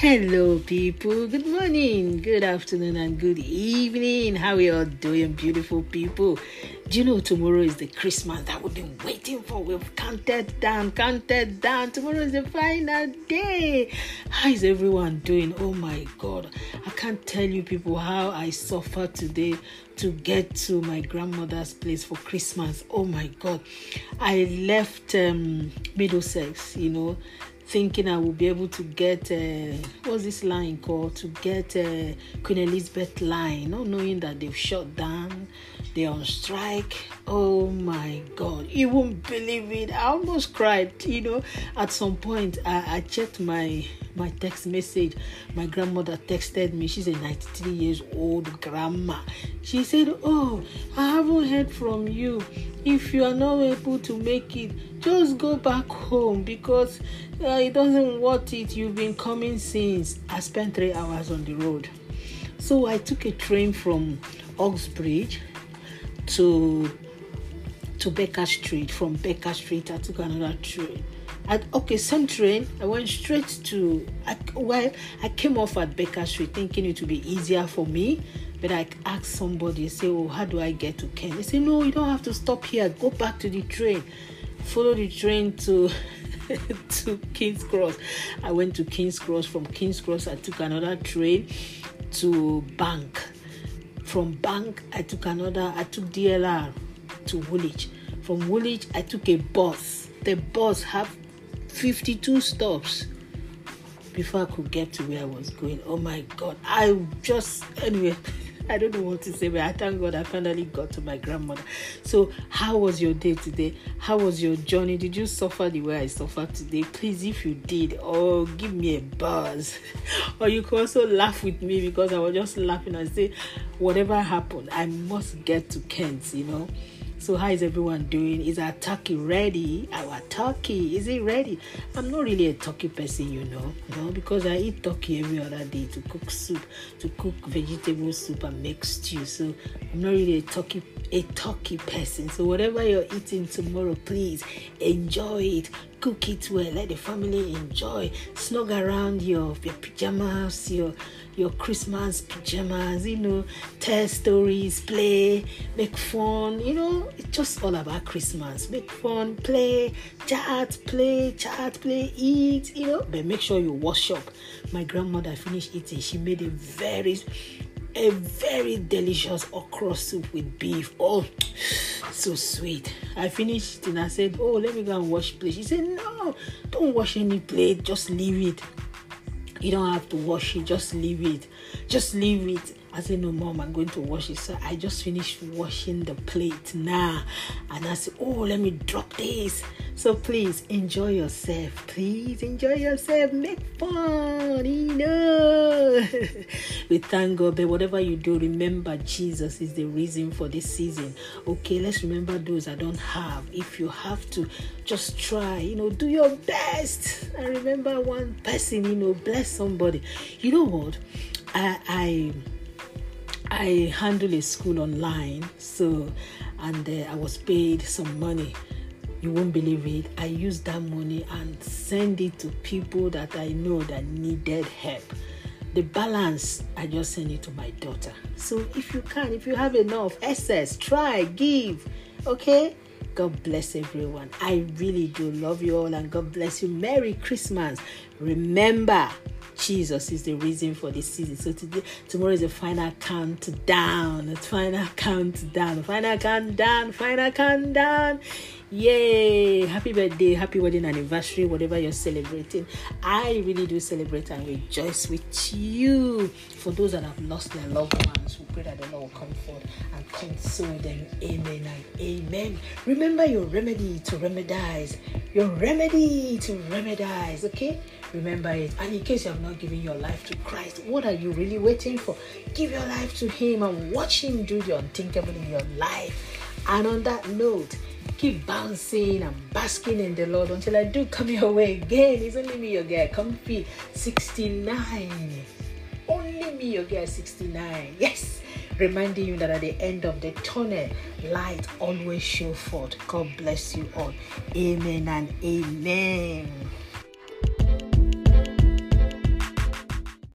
Hello, people. Good morning, good afternoon, and good evening. How are you all doing, beautiful people? Do you know tomorrow is the Christmas that we've been waiting for? We've counted down, counted down. Tomorrow is the final day. How is everyone doing? Oh my God. I can't tell you, people, how I suffered today to get to my grandmother's place for Christmas. Oh my God. I left um, Middlesex, you know thinking I will be able to get uh, what's this line called? To get uh, Queen Elizabeth line, not knowing that they've shut down, they're on strike. Oh my God, you won't believe it! I almost cried. You know, at some point I, I checked my my text message. My grandmother texted me. She's a 93 years old grandma. She said, "Oh, I haven't heard from you. If you are not able to make it, just go back home because." uh, it doesn't worth it. You've been coming since. I spent three hours on the road. So I took a train from Uxbridge to to Baker Street. From Baker Street, I took another train. At, okay, same train. I went straight to. I, well, I came off at Baker Street thinking it would be easier for me. But I asked somebody, say, "Oh, how do I get to Kent?" They say, "No, you don't have to stop here. Go back to the train. Follow the train to to King's Cross. I went to King's Cross. From King's Cross, I took another train to Bank. From Bank, I took another, I took DLR to Woolwich. From Woolwich, I took a bus. The bus had 52 stops before I could get to where I was going. Oh my God. I just, anyway. I don't know what to say, but I thank God I finally got to my grandmother. So, how was your day today? How was your journey? Did you suffer the way I suffered today? Please, if you did, oh, give me a buzz. or you could also laugh with me because I was just laughing and say, whatever happened, I must get to Kent, you know. So how is everyone doing? Is our turkey ready? Our turkey is it ready? I'm not really a turkey person, you know, you know, because I eat turkey every other day to cook soup, to cook vegetable soup and make stew. So I'm not really a turkey a turkey person. So whatever you're eating tomorrow, please enjoy it. Cook it well. Let the family enjoy. Snug around your, your pajamas, your your Christmas pajamas, you know, tell stories, play, make fun, you know, it's just all about Christmas. Make fun, play, chat, play, chat, play, eat, you know, but make sure you wash up. My grandmother finished eating, she made a very a very delicious okra soup with beef. Oh, so sweet. I finished and I said, Oh, let me go and wash plate. She said, No, don't wash any plate, just leave it. You don't have to wash it, just leave it. Just leave it. I said, No, mom, I'm going to wash it. So I just finished washing the plate now. And I said, Oh, let me drop this. So please enjoy yourself. Please enjoy yourself. Make fun. You know. we thank God. But whatever you do, remember Jesus is the reason for this season. Okay, let's remember those I don't have. If you have to, just try. You know, do your best. And remember one person, you know, bless somebody. You know what? I I I handle a school online, so and uh, I was paid some money. You won't believe it. I used that money and send it to people that I know that needed help. The balance, I just send it to my daughter. So if you can, if you have enough excess, try, give. Okay? God bless everyone. I really do love you all and God bless you. Merry Christmas. Remember, Jesus is the reason for this season. So today, tomorrow is the final countdown. The final countdown. Final countdown. Final countdown. Yay! Happy birthday, happy wedding anniversary, whatever you're celebrating. I really do celebrate and rejoice with you. For those that have lost their loved ones, we pray that the Lord will comfort and console them. Amen and amen. Remember your remedy to remedize. Your remedy to remedize, okay? Remember it. And in case you have not given your life to Christ, what are you really waiting for? Give your life to Him and watch Him do the unthinkable in your life. And on that note, keep bouncing and basking in the Lord until I do come your way again. It's only me, your girl, Come comfy 69. Only me, your girl, 69. Yes. Reminding you that at the end of the tunnel, light always show forth. God bless you all. Amen and amen.